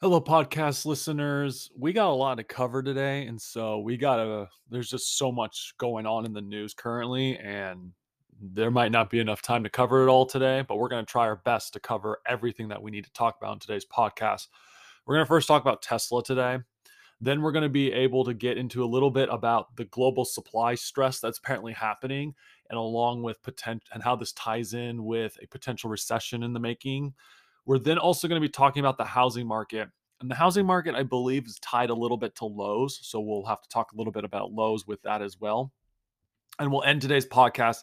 Hello, podcast listeners. We got a lot to cover today, and so we got to, there's just so much going on in the news currently, and there might not be enough time to cover it all today, but we're going to try our best to cover everything that we need to talk about in today's podcast. We're going to first talk about Tesla today. Then we're going to be able to get into a little bit about the global supply stress that's apparently happening and along with potential and how this ties in with a potential recession in the making. We're then also going to be talking about the housing market. And the housing market, I believe, is tied a little bit to Lowe's. So we'll have to talk a little bit about Lowe's with that as well. And we'll end today's podcast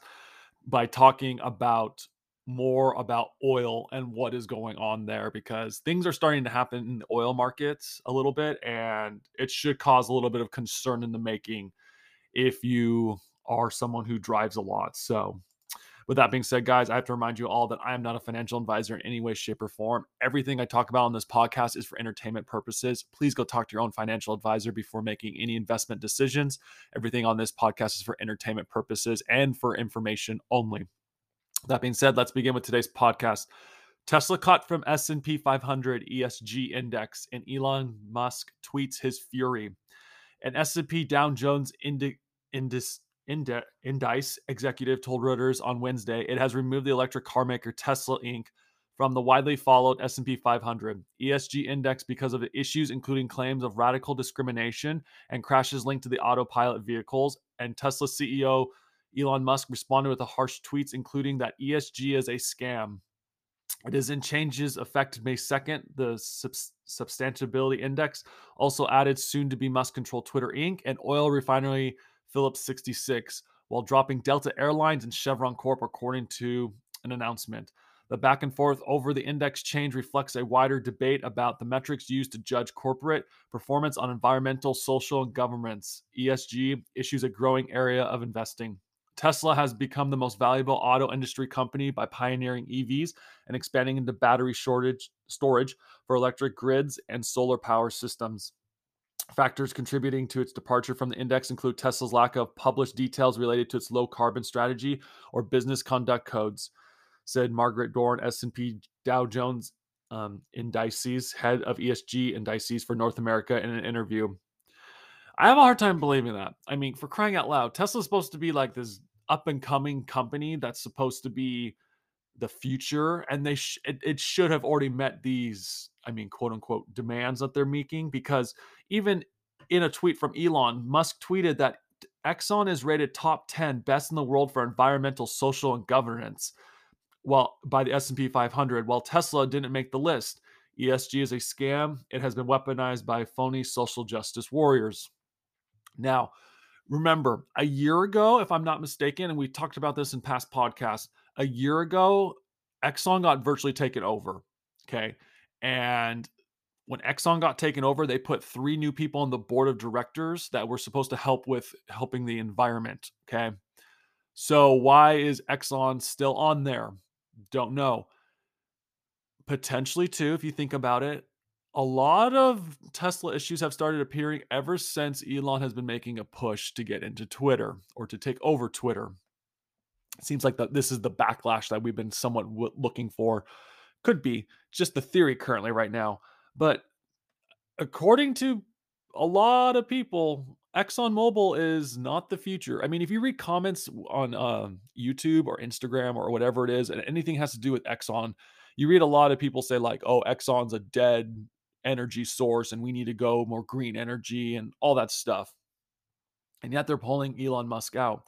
by talking about more about oil and what is going on there because things are starting to happen in the oil markets a little bit and it should cause a little bit of concern in the making if you are someone who drives a lot. So, with that being said, guys, I have to remind you all that I am not a financial advisor in any way, shape, or form. Everything I talk about on this podcast is for entertainment purposes. Please go talk to your own financial advisor before making any investment decisions. Everything on this podcast is for entertainment purposes and for information only. That being said, let's begin with today's podcast. Tesla cut from S&P 500 ESG index, and Elon Musk tweets his fury. An S&P Dow Jones indi- indis- indi- indice executive told Reuters on Wednesday it has removed the electric car maker Tesla Inc. from the widely followed S&P 500 ESG index because of the issues including claims of radical discrimination and crashes linked to the autopilot vehicles. And Tesla CEO Elon Musk responded with a harsh tweets, including that ESG is a scam. It is in changes effective May 2nd. The subs- substantiability index also added soon to be Musk controlled Twitter Inc. and oil refinery Phillips 66, while dropping Delta Airlines and Chevron Corp, according to an announcement. The back and forth over the index change reflects a wider debate about the metrics used to judge corporate performance on environmental, social, and governance. ESG issues a growing area of investing. Tesla has become the most valuable auto industry company by pioneering EVs and expanding into battery shortage storage for electric grids and solar power systems. Factors contributing to its departure from the index include Tesla's lack of published details related to its low carbon strategy or business conduct codes, said Margaret Dorn, S&P Dow Jones um, Indices head of ESG indices for North America in an interview. I have a hard time believing that. I mean, for crying out loud, Tesla's supposed to be like this up and coming company that's supposed to be the future, and they sh- it, it should have already met these, I mean, quote unquote, demands that they're making. Because even in a tweet from Elon, Musk tweeted that Exxon is rated top 10 best in the world for environmental, social, and governance, while by the S&P 500, while Tesla didn't make the list. ESG is a scam. It has been weaponized by phony social justice warriors. Now, remember, a year ago, if I'm not mistaken, and we talked about this in past podcasts, a year ago, Exxon got virtually taken over. Okay. And when Exxon got taken over, they put three new people on the board of directors that were supposed to help with helping the environment. Okay. So why is Exxon still on there? Don't know. Potentially, too, if you think about it, a lot of Tesla issues have started appearing ever since Elon has been making a push to get into Twitter or to take over Twitter. It seems like this is the backlash that we've been somewhat w- looking for. Could be just the theory currently right now, but according to a lot of people, ExxonMobil is not the future. I mean, if you read comments on um, YouTube or Instagram or whatever it is, and anything has to do with Exxon, you read a lot of people say like, "Oh, Exxon's a dead energy source and we need to go more green energy and all that stuff. And yet they're pulling Elon Musk out.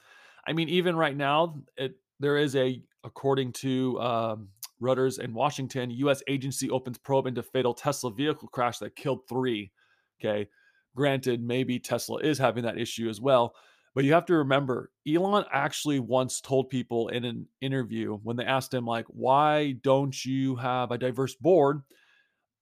I mean, even right now, it, there is a, according to um, Reuters in Washington, U.S. agency opens probe into fatal Tesla vehicle crash that killed three. Okay. Granted, maybe Tesla is having that issue as well. But you have to remember, Elon actually once told people in an interview when they asked him, like, why don't you have a diverse board?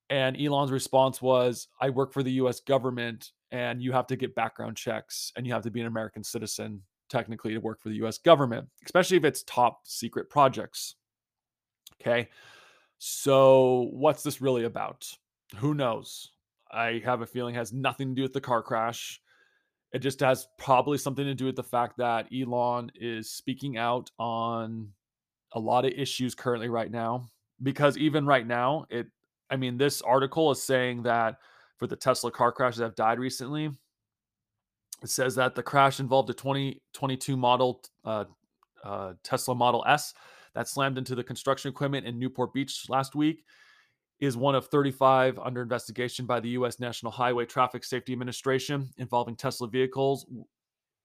And Elon's response was, I work for the US government and you have to get background checks and you have to be an American citizen technically to work for the US government, especially if it's top secret projects. Okay. So, what's this really about? Who knows? I have a feeling has nothing to do with the car crash. It just has probably something to do with the fact that Elon is speaking out on a lot of issues currently right now. Because even right now, it, I mean, this article is saying that for the Tesla car crashes that have died recently, it says that the crash involved a 2022 model uh, uh, Tesla Model S that slammed into the construction equipment in Newport Beach last week. Is one of 35 under investigation by the U.S. National Highway Traffic Safety Administration involving Tesla vehicles,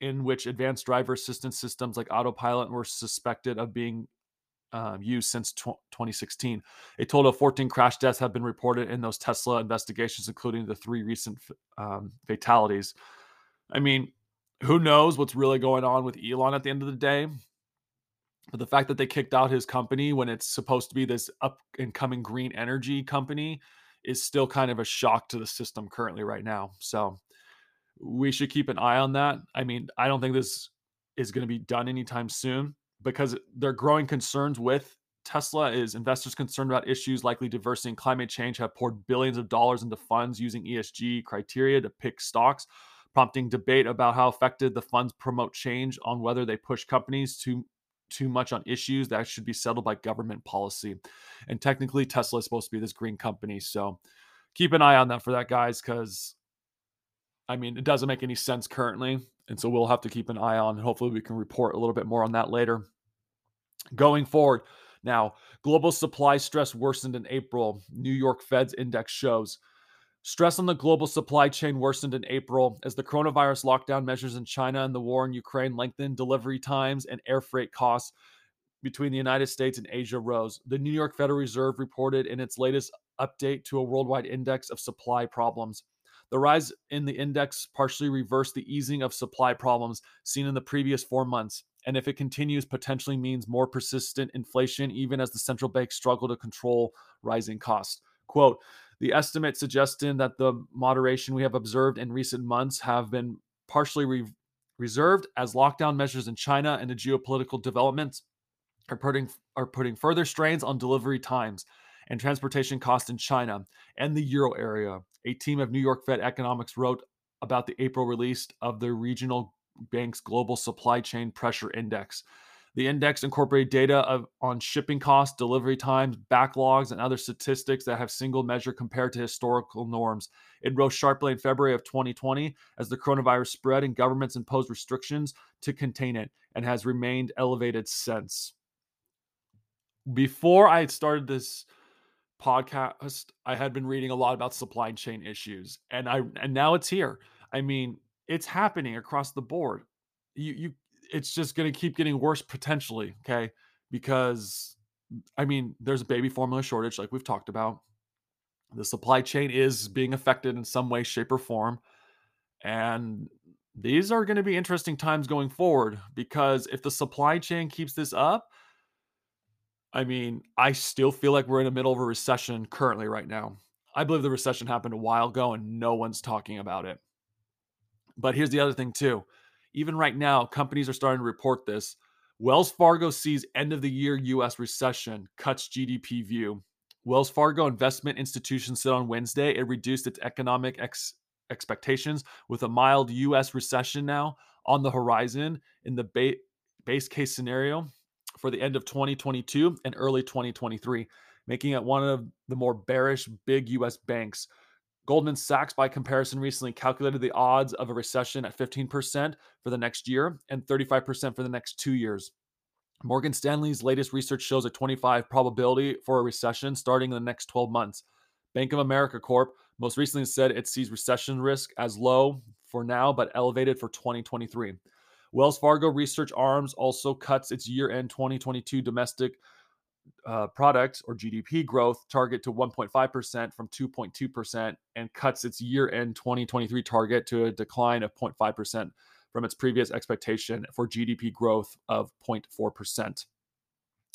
in which advanced driver assistance systems like autopilot were suspected of being um, used since 2016. A total of 14 crash deaths have been reported in those Tesla investigations, including the three recent um, fatalities. I mean, who knows what's really going on with Elon at the end of the day? But the fact that they kicked out his company when it's supposed to be this up and coming green energy company is still kind of a shock to the system currently right now. So we should keep an eye on that. I mean, I don't think this is going to be done anytime soon because their growing concerns with Tesla is investors concerned about issues likely diversity and climate change have poured billions of dollars into funds using ESG criteria to pick stocks prompting debate about how effective the funds promote change on whether they push companies too too much on issues that should be settled by government policy. And technically, Tesla is supposed to be this green company, so keep an eye on that for that, guys, because I mean it doesn't make any sense currently, and so we'll have to keep an eye on. And hopefully, we can report a little bit more on that later. Going forward, now global supply stress worsened in April. New York Fed's index shows. Stress on the global supply chain worsened in April as the coronavirus lockdown measures in China and the war in Ukraine lengthened delivery times and air freight costs between the United States and Asia rose. The New York Federal Reserve reported in its latest update to a worldwide index of supply problems. The rise in the index partially reversed the easing of supply problems seen in the previous four months, and if it continues, potentially means more persistent inflation, even as the central banks struggle to control rising costs. Quote, the estimate suggesting that the moderation we have observed in recent months have been partially re- reserved as lockdown measures in China and the geopolitical developments are putting are putting further strains on delivery times and transportation costs in China and the euro area. A team of New York Fed economics wrote about the April release of the regional bank's global supply chain pressure index. The index incorporated data of, on shipping costs, delivery times, backlogs, and other statistics that have single measure compared to historical norms. It rose sharply in February of 2020 as the coronavirus spread and governments imposed restrictions to contain it and has remained elevated since. Before I started this podcast, I had been reading a lot about supply chain issues and I and now it's here. I mean, it's happening across the board. You you it's just going to keep getting worse potentially. Okay. Because, I mean, there's a baby formula shortage, like we've talked about. The supply chain is being affected in some way, shape, or form. And these are going to be interesting times going forward because if the supply chain keeps this up, I mean, I still feel like we're in the middle of a recession currently right now. I believe the recession happened a while ago and no one's talking about it. But here's the other thing, too even right now, companies are starting to report this. Wells Fargo sees end of the year US recession, cuts GDP view. Wells Fargo Investment Institution said on Wednesday it reduced its economic ex- expectations with a mild US recession now on the horizon in the ba- base case scenario for the end of 2022 and early 2023, making it one of the more bearish big US banks. Goldman Sachs, by comparison, recently calculated the odds of a recession at 15% for the next year and 35% for the next two years. Morgan Stanley's latest research shows a 25 probability for a recession starting in the next 12 months. Bank of America Corp most recently said it sees recession risk as low for now, but elevated for 2023. Wells Fargo Research Arms also cuts its year end 2022 domestic uh, product or GDP growth target to 1.5% from 2.2% and cuts its year end 2023 target to a decline of 0.5% from its previous expectation for GDP growth of 0.4%.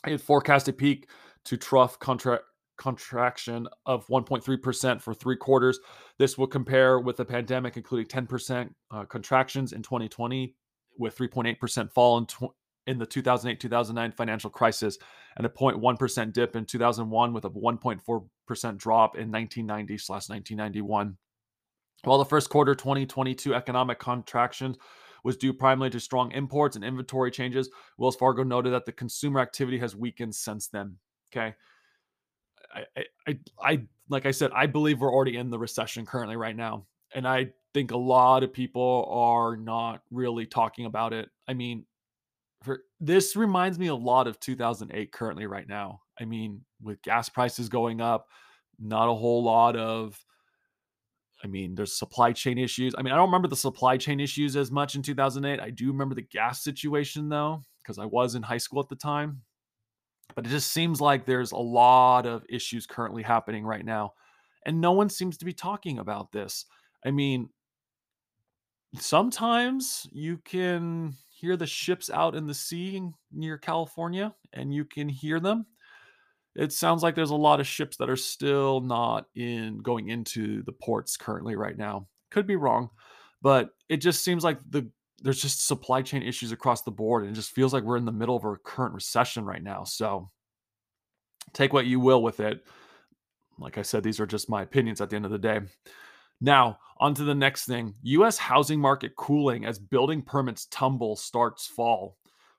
It forecast a peak to trough contra- contraction of 1.3% for three quarters. This will compare with the pandemic, including 10% uh, contractions in 2020, with 3.8% fall in, in the 2008 2009 financial crisis, and a 0.1% dip in 2001, with a 1.4% drop in 1990 slash 1991. While the first quarter 2022 economic contraction was due primarily to strong imports and inventory changes, Wells Fargo noted that the consumer activity has weakened since then. Okay. I, I, I, like I said, I believe we're already in the recession currently right now. And I think a lot of people are not really talking about it. I mean, for, this reminds me a lot of 2008 currently right now. I mean, with gas prices going up, not a whole lot of I mean, there's supply chain issues. I mean, I don't remember the supply chain issues as much in 2008. I do remember the gas situation though, because I was in high school at the time. But it just seems like there's a lot of issues currently happening right now. And no one seems to be talking about this. I mean, sometimes you can hear the ships out in the sea near California and you can hear them it sounds like there's a lot of ships that are still not in going into the ports currently right now. Could be wrong, but it just seems like the there's just supply chain issues across the board and it just feels like we're in the middle of a current recession right now. So take what you will with it. Like I said, these are just my opinions at the end of the day. Now, on to the next thing. US housing market cooling as building permits tumble starts fall.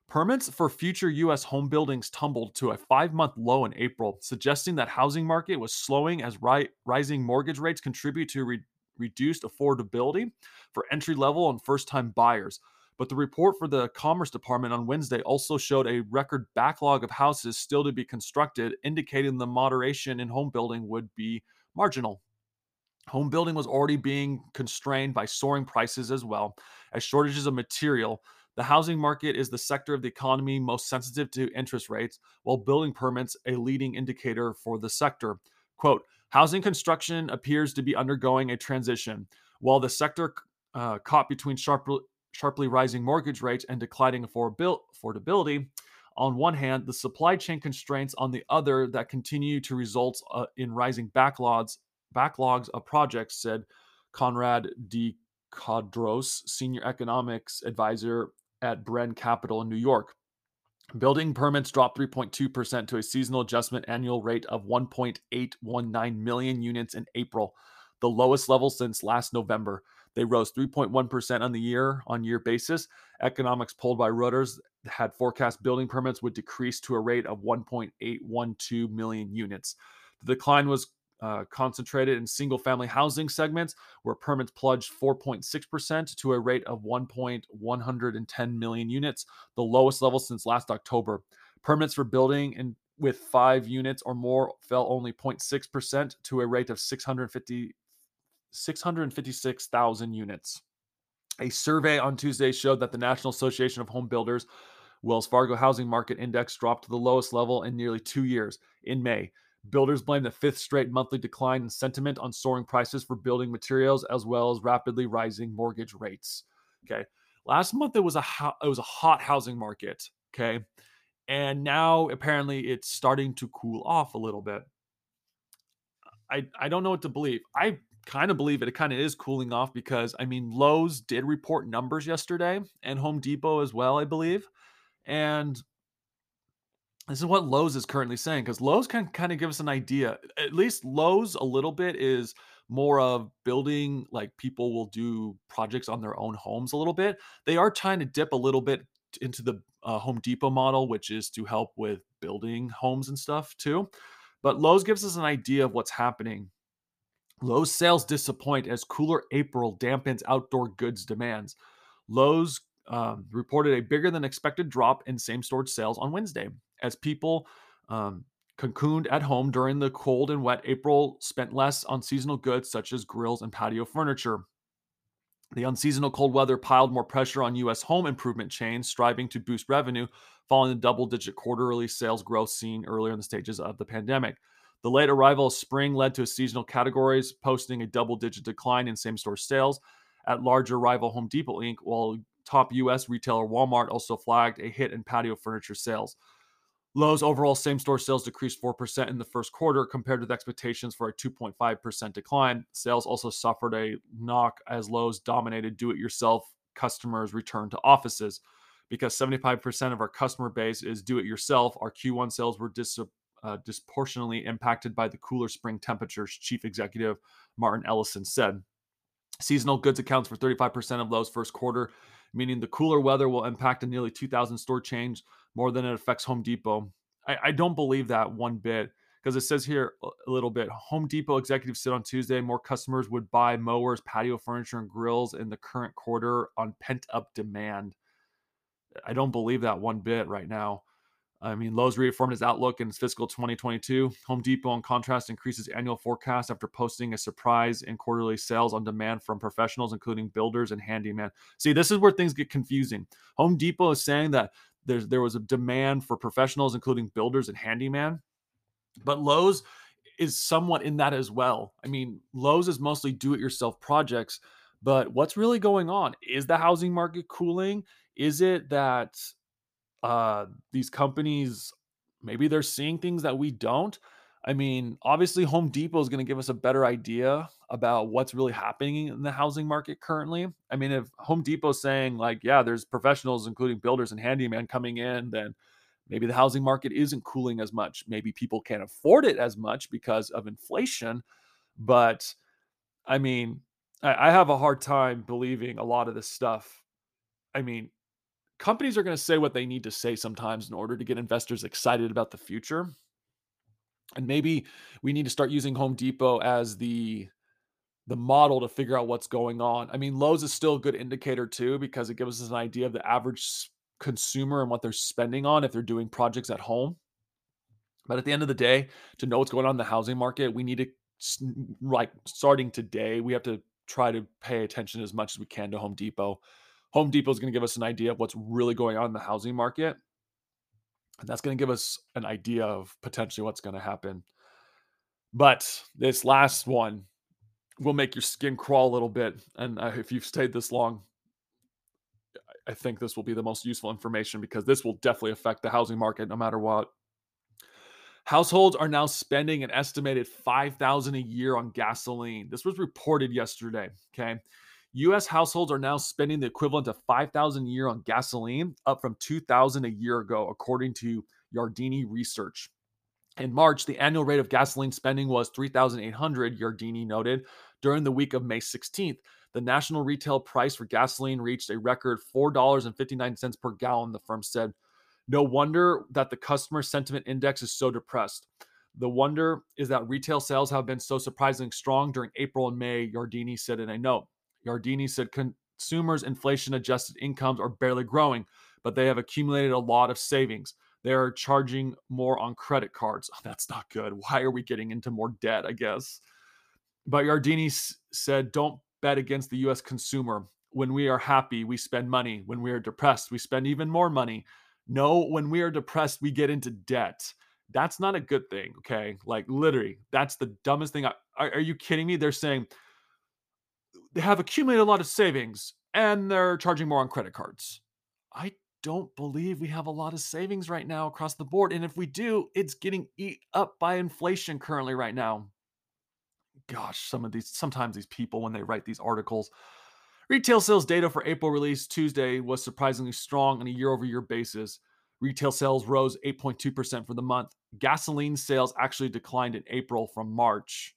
Permits for future U.S. home buildings tumbled to a five month low in April, suggesting that housing market was slowing as ri- rising mortgage rates contribute to re- reduced affordability for entry level and first time buyers. But the report for the Commerce Department on Wednesday also showed a record backlog of houses still to be constructed, indicating the moderation in home building would be marginal. Home building was already being constrained by soaring prices as well, as shortages of material the housing market is the sector of the economy most sensitive to interest rates, while building permits a leading indicator for the sector. Quote, housing construction appears to be undergoing a transition. While the sector uh, caught between sharply, sharply rising mortgage rates and declining affordability, on one hand, the supply chain constraints on the other that continue to result uh, in rising backlogs, backlogs of projects, said Conrad D. Codros, senior economics advisor at Brean Capital in New York. Building permits dropped 3.2% to a seasonal adjustment annual rate of 1.819 million units in April, the lowest level since last November. They rose 3.1% on the year on year basis. Economics polled by Reuters had forecast building permits would decrease to a rate of 1.812 million units. The decline was uh, concentrated in single family housing segments where permits plunged 4.6% to a rate of 1.110 million units, the lowest level since last October. Permits for building in with five units or more fell only 0.6% to a rate of 650, 656,000 units. A survey on Tuesday showed that the National Association of Home Builders Wells Fargo Housing Market Index dropped to the lowest level in nearly two years in May. Builders blame the fifth straight monthly decline in sentiment on soaring prices for building materials as well as rapidly rising mortgage rates. Okay. Last month it was a ho- it was a hot housing market, okay? And now apparently it's starting to cool off a little bit. I I don't know what to believe. I kind of believe it. It kind of is cooling off because I mean Lowe's did report numbers yesterday and Home Depot as well, I believe. And this is what Lowe's is currently saying because Lowe's can kind of give us an idea. At least Lowe's a little bit is more of building like people will do projects on their own homes a little bit. They are trying to dip a little bit into the uh, Home Depot model, which is to help with building homes and stuff too. But Lowe's gives us an idea of what's happening. Lowe's sales disappoint as cooler April dampens outdoor goods demands. Lowe's um, reported a bigger than expected drop in same store sales on Wednesday as people um, cocooned at home during the cold and wet April spent less on seasonal goods such as grills and patio furniture. The unseasonal cold weather piled more pressure on U.S. home improvement chains, striving to boost revenue following the double digit quarterly sales growth seen earlier in the stages of the pandemic. The late arrival of spring led to seasonal categories posting a double digit decline in same store sales at larger rival Home Depot Inc., while top U.S. retailer Walmart also flagged a hit in patio furniture sales. Lowe's overall same store sales decreased 4% in the first quarter compared with expectations for a 2.5% decline. Sales also suffered a knock as Lowe's dominated do it yourself customers returned to offices. Because 75% of our customer base is do it yourself, our Q1 sales were dis- uh, disproportionately impacted by the cooler spring temperatures, Chief Executive Marvin Ellison said. Seasonal goods accounts for 35% of Lowe's first quarter, meaning the cooler weather will impact a nearly 2,000 store change more than it affects Home Depot. I, I don't believe that one bit because it says here a little bit Home Depot executives said on Tuesday more customers would buy mowers, patio furniture, and grills in the current quarter on pent up demand. I don't believe that one bit right now. I mean, Lowe's reaffirmed its outlook in fiscal 2022. Home Depot, in contrast, increases annual forecast after posting a surprise in quarterly sales on demand from professionals, including builders and handyman. See, this is where things get confusing. Home Depot is saying that there's, there was a demand for professionals, including builders and handyman, but Lowe's is somewhat in that as well. I mean, Lowe's is mostly do it yourself projects, but what's really going on? Is the housing market cooling? Is it that uh, these companies maybe they're seeing things that we don't. I mean, obviously, Home Depot is going to give us a better idea about what's really happening in the housing market currently. I mean, if Home Depot's saying, like, yeah, there's professionals, including builders and handyman, coming in, then maybe the housing market isn't cooling as much. Maybe people can't afford it as much because of inflation. But I mean, I, I have a hard time believing a lot of this stuff. I mean, companies are going to say what they need to say sometimes in order to get investors excited about the future. And maybe we need to start using Home Depot as the the model to figure out what's going on. I mean, Lowe's is still a good indicator too because it gives us an idea of the average consumer and what they're spending on if they're doing projects at home. But at the end of the day, to know what's going on in the housing market, we need to like starting today, we have to try to pay attention as much as we can to Home Depot Home Depot is going to give us an idea of what's really going on in the housing market. And that's going to give us an idea of potentially what's going to happen. But this last one will make your skin crawl a little bit. And uh, if you've stayed this long, I think this will be the most useful information because this will definitely affect the housing market no matter what. Households are now spending an estimated 5000 a year on gasoline. This was reported yesterday, okay? US households are now spending the equivalent of 5000 a year on gasoline, up from 2000 a year ago according to Yardeni research. In March, the annual rate of gasoline spending was 3,800, Yardeni noted. During the week of May 16th, the national retail price for gasoline reached a record $4.59 per gallon, the firm said. No wonder that the customer sentiment index is so depressed. The wonder is that retail sales have been so surprisingly strong during April and May, Yardeni said in a note. Yardeni said consumers' inflation adjusted incomes are barely growing, but they have accumulated a lot of savings. They are charging more on credit cards. Oh, that's not good. Why are we getting into more debt? I guess. But Yardeni said, don't bet against the US consumer. When we are happy, we spend money. When we are depressed, we spend even more money. No, when we are depressed, we get into debt. That's not a good thing. Okay. Like literally, that's the dumbest thing. Are, are you kidding me? They're saying they have accumulated a lot of savings and they're charging more on credit cards. I don't believe we have a lot of savings right now across the board. And if we do, it's getting eat up by inflation currently right now. Gosh, some of these, sometimes these people, when they write these articles, retail sales data for April released Tuesday was surprisingly strong on a year over year basis. Retail sales rose 8.2% for the month. Gasoline sales actually declined in April from March.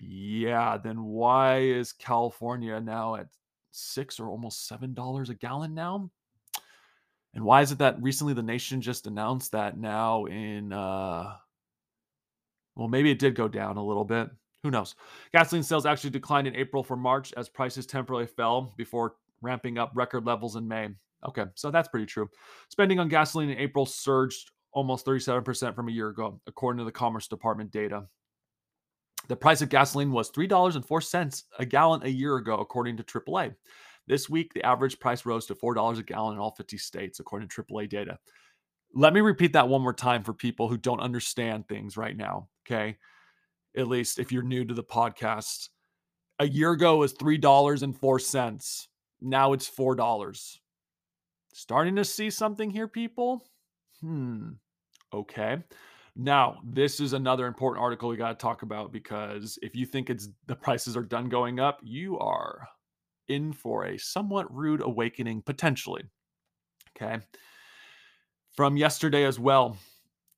Yeah, then why is California now at six or almost seven dollars a gallon now? And why is it that recently the nation just announced that now in uh well maybe it did go down a little bit. Who knows? Gasoline sales actually declined in April from March as prices temporarily fell before ramping up record levels in May. Okay, so that's pretty true. Spending on gasoline in April surged almost 37% from a year ago, according to the Commerce Department data. The price of gasoline was $3.04 a gallon a year ago, according to AAA. This week, the average price rose to $4 a gallon in all 50 states, according to AAA data. Let me repeat that one more time for people who don't understand things right now. Okay. At least if you're new to the podcast. A year ago was $3.04. Now it's $4. Starting to see something here, people? Hmm. Okay. Now, this is another important article we got to talk about because if you think it's the prices are done going up, you are in for a somewhat rude awakening potentially. Okay. From yesterday as well,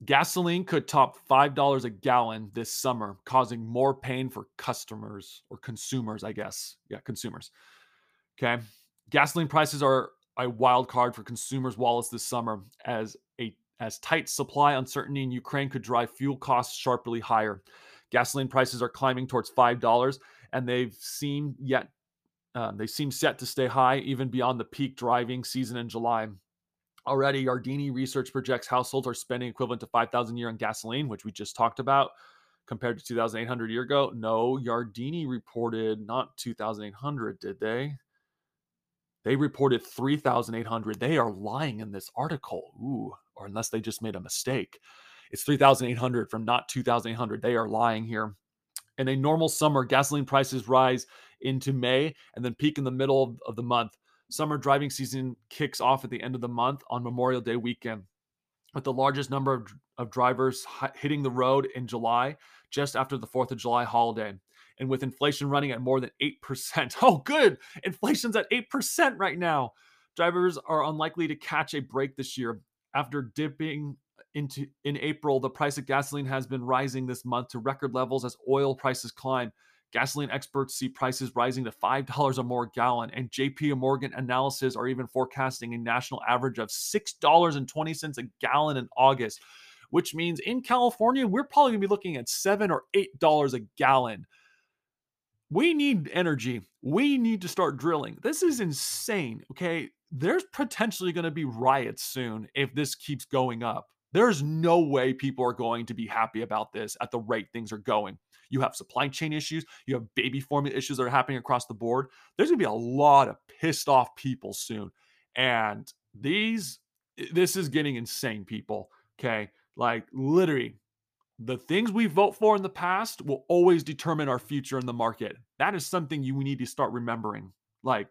gasoline could top $5 a gallon this summer, causing more pain for customers or consumers, I guess. Yeah, consumers. Okay. Gasoline prices are a wild card for consumers' wallets this summer as as tight supply uncertainty in Ukraine could drive fuel costs sharply higher. Gasoline prices are climbing towards five dollars, and they've seemed yet uh, they seem set to stay high even beyond the peak driving season in July. Already, Yardeni Research projects households are spending equivalent to 5,000 a year on gasoline, which we just talked about, compared to 2,800 a year ago. No, Yardeni reported not 2,800, did they? They reported 3,800. They are lying in this article. Ooh, or unless they just made a mistake. It's 3,800 from not 2,800. They are lying here. In a normal summer, gasoline prices rise into May and then peak in the middle of, the month. Summer driving season kicks off at the end of the month on Memorial Day weekend, with the largest number of, of drivers hitting the road in July, just after the 4th of July holiday. And with inflation running at more than 8%. Oh, good. Inflation's at 8% right now. Drivers are unlikely to catch a break this year. After dipping into in April, the price of gasoline has been rising this month to record levels as oil prices climb. Gasoline experts see prices rising to $5 or more a gallon, and JP Morgan analysis are even forecasting a national average of $6.20 a gallon in August, which means in California, we're probably going to be looking at 7 or $8 a gallon. We need energy. We need to start drilling. This is insane, okay? There's potentially going to be riots soon if this keeps going up. There's no way people are going to be happy about this at the rate things are going. You have supply chain issues, you have baby formula issues that are happening across the board. There's going to be a lot of pissed off people soon. And these, this is getting insane, people. Okay. Like literally, the things we vote for in the past will always determine our future in the market. That is something you need to start remembering. Like,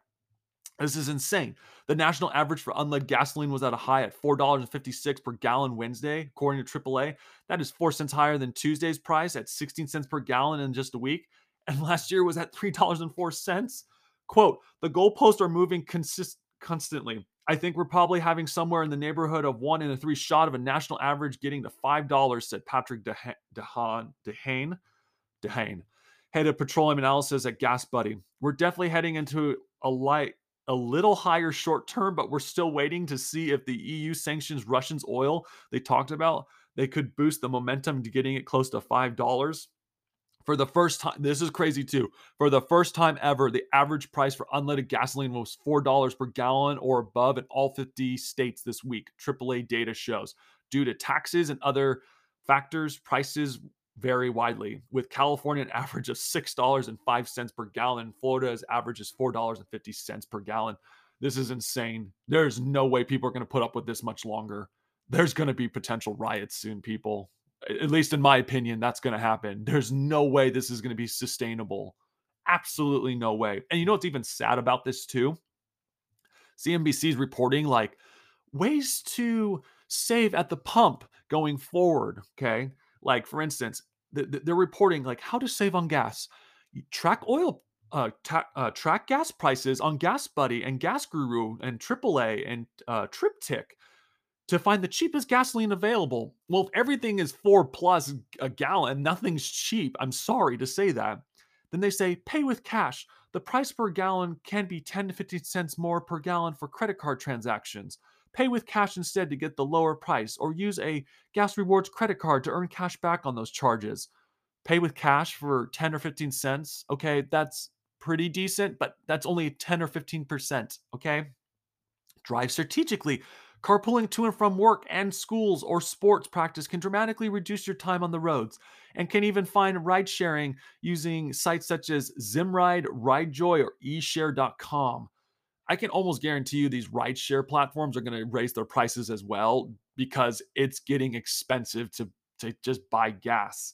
this is insane. The national average for unleaded gasoline was at a high at $4.56 per gallon Wednesday, according to AAA. That is 4 cents higher than Tuesday's price at 16 cents per gallon in just a week. And last year was at $3.04. Quote, the goalposts are moving consist- constantly. I think we're probably having somewhere in the neighborhood of one in a three shot of a national average getting to $5, said Patrick De Haan, DeHane, De Haan, head of petroleum analysis at GasBuddy. We're definitely heading into a light a little higher short term, but we're still waiting to see if the EU sanctions Russians oil they talked about. They could boost the momentum to getting it close to $5. For the first time, this is crazy too. For the first time ever, the average price for unleaded gasoline was $4 per gallon or above in all 50 states this week, AAA data shows. Due to taxes and other factors, prices vary widely, with California an average of $6.05 per gallon. Florida's average is $4.50 per gallon. This is insane. There's no way people are going to put up with this much longer. There's going to be potential riots soon, people. At least in my opinion, that's going to happen. There's no way this is going to be sustainable. Absolutely no way. And you know what's even sad about this, too? CNBC is reporting like ways to save at the pump going forward. Okay. Like, for instance, they're reporting like how to save on gas. track oil, uh, ta- uh, track gas prices on GasBuddy and Gas Guru and AAA and uh, TripTik to find the cheapest gasoline available. Well, if everything is four plus a gallon, nothing's cheap. I'm sorry to say that. Then they say pay with cash. The price per gallon can be 10 to 15 cents more per gallon for credit card transactions. Pay with cash instead to get the lower price, or use a Gas Rewards credit card to earn cash back on those charges. Pay with cash for 10 or 15 cents. Okay, that's pretty decent, but that's only 10 or 15%. Okay. Drive strategically. Carpooling to and from work and schools or sports practice can dramatically reduce your time on the roads and can even find ride sharing using sites such as Zimride, RideJoy, or eShare.com. I can almost guarantee you these rideshare platforms are going to raise their prices as well because it's getting expensive to, to just buy gas.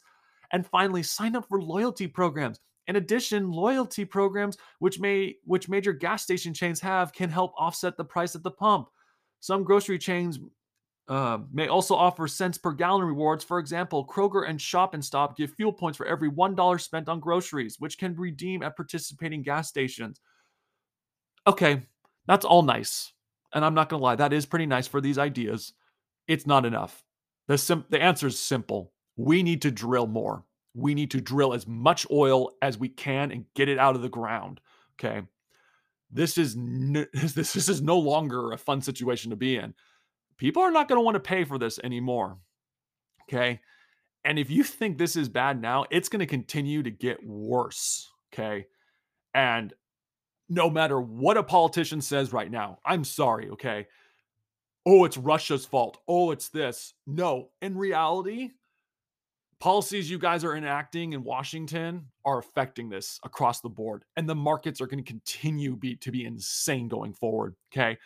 And finally, sign up for loyalty programs. In addition, loyalty programs which may which major gas station chains have can help offset the price at the pump. Some grocery chains uh, may also offer cents per gallon rewards. For example, Kroger and Shop and Stop give fuel points for every $1 spent on groceries, which can redeem at participating gas stations. Okay, that's all nice. And I'm not going to lie, that is pretty nice for these ideas. It's not enough. The, sim- the answer is simple. We need to drill more. We need to drill as much oil as we can and get it out of the ground. Okay. This is n- this, this is no longer a fun situation to be in. People are not going to want to pay for this anymore. Okay. And if you think this is bad now, it's going to continue to get worse. Okay. And no matter what a politician says right now. I'm sorry, okay? Oh, it's Russia's fault. Oh, it's this. No, in reality, policies you guys are enacting in Washington are affecting this across the board. And the markets are going to continue be, to be insane going forward, okay?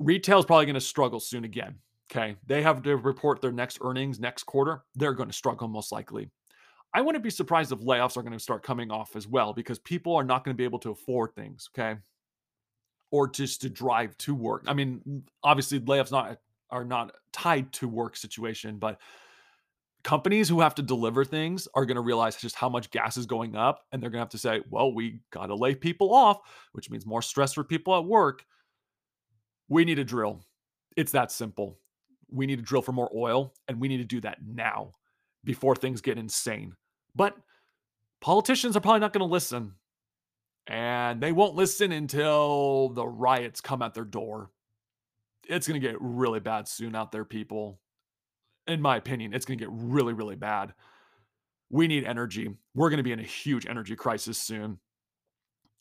Retail is probably going to struggle soon again. Okay. They have to report their next earnings next quarter. They're going to struggle most likely. I wouldn't be surprised if layoffs are going to start coming off as well because people are not going to be able to afford things, okay? Or just to drive to work. I mean, obviously layoffs not are not tied to work situation, but companies who have to deliver things are going to realize just how much gas is going up and they're going to have to say, "Well, we got to lay people off," which means more stress for people at work. We need to drill. It's that simple. We need to drill for more oil and we need to do that now before things get insane. But politicians are probably not going to listen. And they won't listen until the riots come at their door. It's going to get really bad soon out there, people. In my opinion, it's going to get really, really bad. We need energy. We're going to be in a huge energy crisis soon.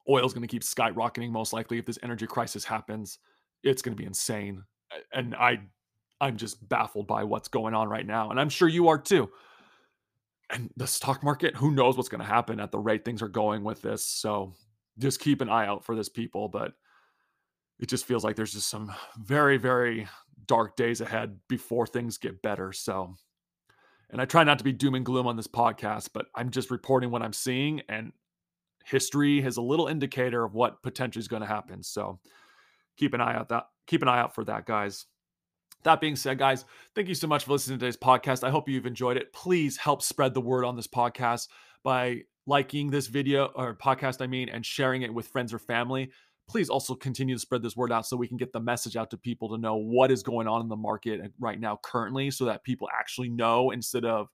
Oil's going to keep skyrocketing most likely if this energy crisis happens. It's going to be insane. And I I'm just baffled by what's going on right now. And I'm sure you are too and the stock market, who knows what's going to happen at the rate things are going with this. So just keep an eye out for this, people. But it just feels like there's just some very, very dark days ahead before things get better. So, and I try not to be doom and gloom on this podcast, but I'm just reporting what I'm seeing, and history is a little indicator of what potentially is going to happen. So, keep an eye out that keep an eye out for that, guys. That being said, guys, thank you so much for listening to today's podcast. I hope you've enjoyed it. Please help spread the word on this podcast by liking this video or podcast, I mean, and sharing it with friends or family. Please also continue to spread this word out so we can get the message out to people to know what is going on in the market right now, currently, so that people actually know instead of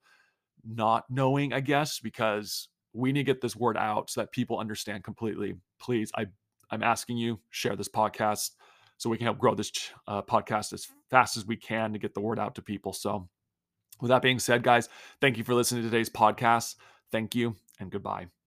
not knowing, I guess, because we need to get this word out so that people understand completely. Please, I, I'm asking you, share this podcast so we can help grow this uh, podcast as fast as we can to get the word out to people. So, with that being said, guys, thank you for listening to today's podcast. Thank you and goodbye.